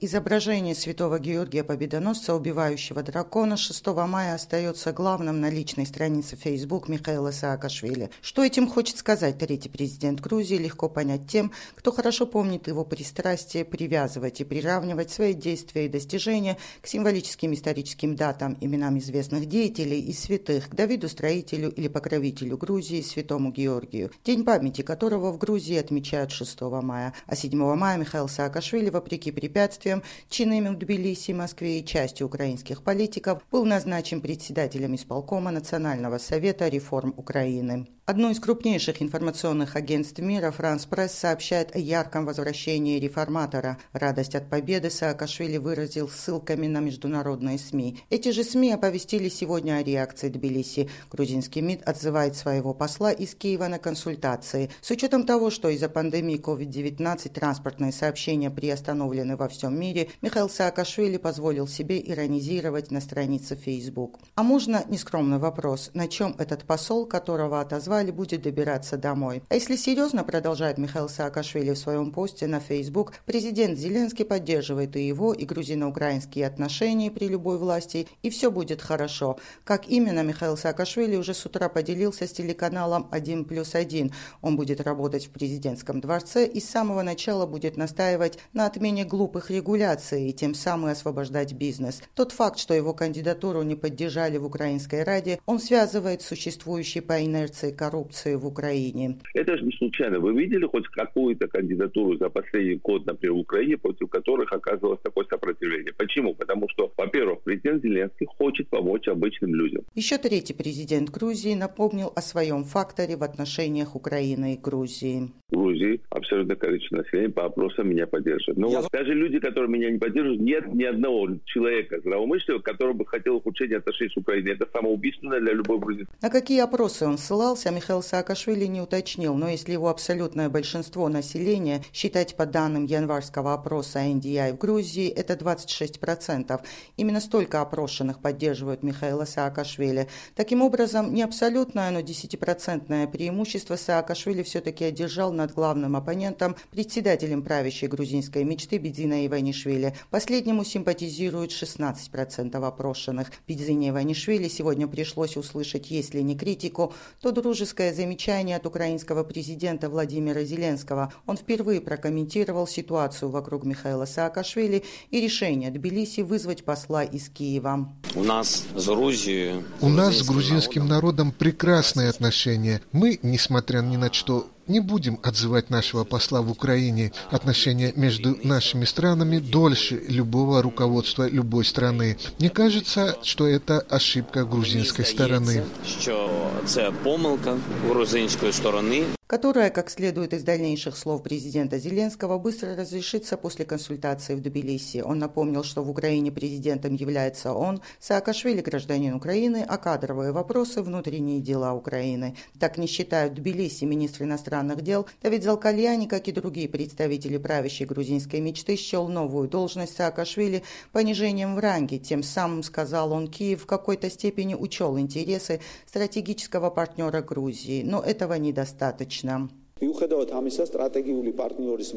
Изображение святого Георгия Победоносца, убивающего дракона, 6 мая остается главным на личной странице Facebook Михаила Саакашвили. Что этим хочет сказать третий президент Грузии, легко понять тем, кто хорошо помнит его пристрастие привязывать и приравнивать свои действия и достижения к символическим историческим датам, именам известных деятелей и святых, к Давиду Строителю или покровителю Грузии, святому Георгию, день памяти которого в Грузии отмечают 6 мая. А 7 мая Михаил Саакашвили, вопреки препятствиям, действиям, чинами в Тбилиси, Москве и части украинских политиков, был назначен председателем исполкома Национального совета реформ Украины. Одно из крупнейших информационных агентств мира, Франс Пресс, сообщает о ярком возвращении реформатора. Радость от победы Саакашвили выразил ссылками на международные СМИ. Эти же СМИ оповестили сегодня о реакции Тбилиси. Грузинский МИД отзывает своего посла из Киева на консультации. С учетом того, что из-за пандемии COVID-19 транспортные сообщения приостановлены во всем мире, Михаил Саакашвили позволил себе иронизировать на странице Facebook. А можно нескромный вопрос, на чем этот посол, которого отозвали будет добираться домой. А если серьезно, продолжает Михаил Саакашвили в своем посте на Facebook, президент Зеленский поддерживает и его, и грузино-украинские отношения при любой власти, и все будет хорошо. Как именно Михаил Саакашвили уже с утра поделился с телеканалом 1 плюс 1. Он будет работать в президентском дворце и с самого начала будет настаивать на отмене глупых регуляций и тем самым освобождать бизнес. Тот факт, что его кандидатуру не поддержали в Украинской Раде, он связывает с существующей по инерции коррупции в Украине. Это же не случайно. Вы видели хоть какую-то кандидатуру за последний год, например, в Украине, против которых оказывалось такое сопротивление? Почему? Потому что, во-первых, президент Зеленский хочет помочь обычным людям. Еще третий президент Грузии напомнил о своем факторе в отношениях Украины и Грузии. В Грузии абсолютно количество населения по опросам меня поддерживает. Но Я... даже люди, которые меня не поддерживают, нет ни одного человека здравомыслящего, который бы хотел ухудшения отношений с Украиной. Это самоубийственно для любой грузинской. На какие опросы он ссылался, Михаил Саакашвили не уточнил, но если его абсолютное большинство населения считать по данным январского опроса NDI в Грузии, это 26%. Именно столько опрошенных поддерживают Михаила Саакашвили. Таким образом, не абсолютное, но 10% преимущество Саакашвили все-таки одержал над главным оппонентом, председателем правящей грузинской мечты Бедзина Иванишвили. Последнему симпатизируют 16% опрошенных. Бедзине Иванишвили сегодня пришлось услышать, если не критику, то критическое замечание от украинского президента Владимира Зеленского. Он впервые прокомментировал ситуацию вокруг Михаила Саакашвили и решение Тбилиси вызвать посла из Киева. У нас с Грузией... У нас с грузинским народом прекрасные отношения. Мы, несмотря ни на что, не будем отзывать нашего посла в Украине. Отношения между нашими странами дольше любого руководства любой страны. Мне кажется, что это ошибка грузинской стороны. Что это помилка грузинской стороны которая, как следует из дальнейших слов президента Зеленского, быстро разрешится после консультации в Тбилиси. Он напомнил, что в Украине президентом является он, Саакашвили гражданин Украины, а кадровые вопросы – внутренние дела Украины. Так не считают Тбилиси министр иностранных дел Давид Залкальяни, как и другие представители правящей грузинской мечты, счел новую должность Саакашвили понижением в ранге. Тем самым, сказал он, Киев в какой-то степени учел интересы стратегического партнера Грузии. Но этого недостаточно лично.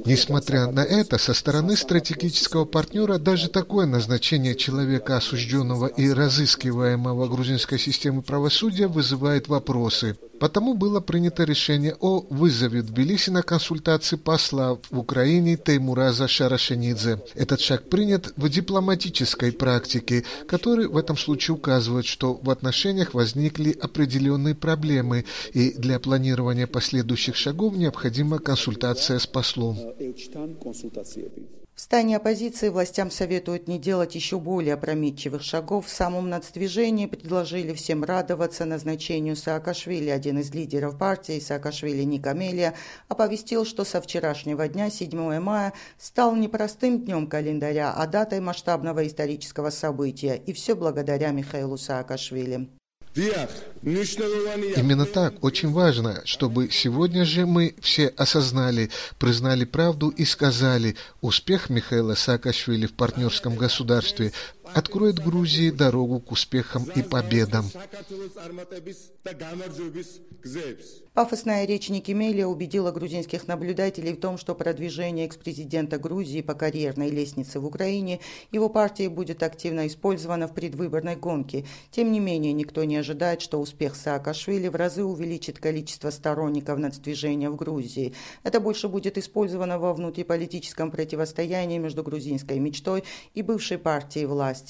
Несмотря на это, со стороны стратегического партнера даже такое назначение человека, осужденного и разыскиваемого грузинской системы правосудия, вызывает вопросы. Потому было принято решение о вызове Тбилиси на консультации посла в Украине Теймураза Шарашенидзе. Этот шаг принят в дипломатической практике, который в этом случае указывает, что в отношениях возникли определенные проблемы, и для планирования последующих шагов необходима консультация с послом. В стане оппозиции властям советуют не делать еще более опрометчивых шагов. В самом нацдвижении предложили всем радоваться назначению Саакашвили. Один из лидеров партии, Саакашвили Никамелия, оповестил, что со вчерашнего дня, 7 мая, стал не простым днем календаря, а датой масштабного исторического события. И все благодаря Михаилу Саакашвили. Именно так. Очень важно, чтобы сегодня же мы все осознали, признали правду и сказали, успех Михаила Саакашвили в партнерском государстве откроет Грузии дорогу к успехам и победам. Пафосная речь Ники Мелия убедила грузинских наблюдателей в том, что продвижение экс-президента Грузии по карьерной лестнице в Украине его партией будет активно использовано в предвыборной гонке. Тем не менее, никто не ожидает, что успех Саакашвили в разы увеличит количество сторонников нацдвижения в Грузии. Это больше будет использовано во внутриполитическом противостоянии между грузинской мечтой и бывшей партией власти.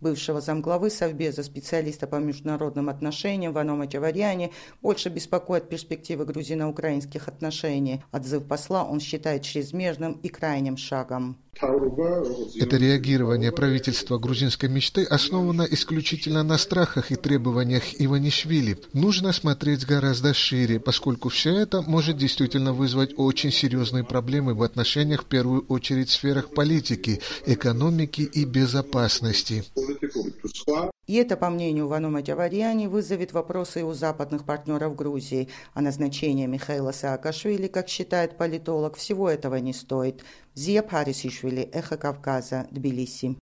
Бывшего замглавы Совбеза, специалиста по международным отношениям Ванома Чаварьяне, больше беспокоит перспективы грузино-украинских отношений. Отзыв посла он считает чрезмерным и крайним шагом. Это реагирование правительства грузинской мечты основано исключительно на страхах и требованиях Иванишвили. Нужно смотреть гораздо шире, поскольку все это может действительно вызвать очень серьезные проблемы в отношениях в первую очередь в сферах политики, экономики и безопасности. И это, по мнению Ванома Джаварьяни, вызовет вопросы у западных партнеров Грузии. А назначение Михаила Саакашвили, как считает политолог, всего этого не стоит. Зия Парисишвили, Эхо Кавказа, Тбилиси.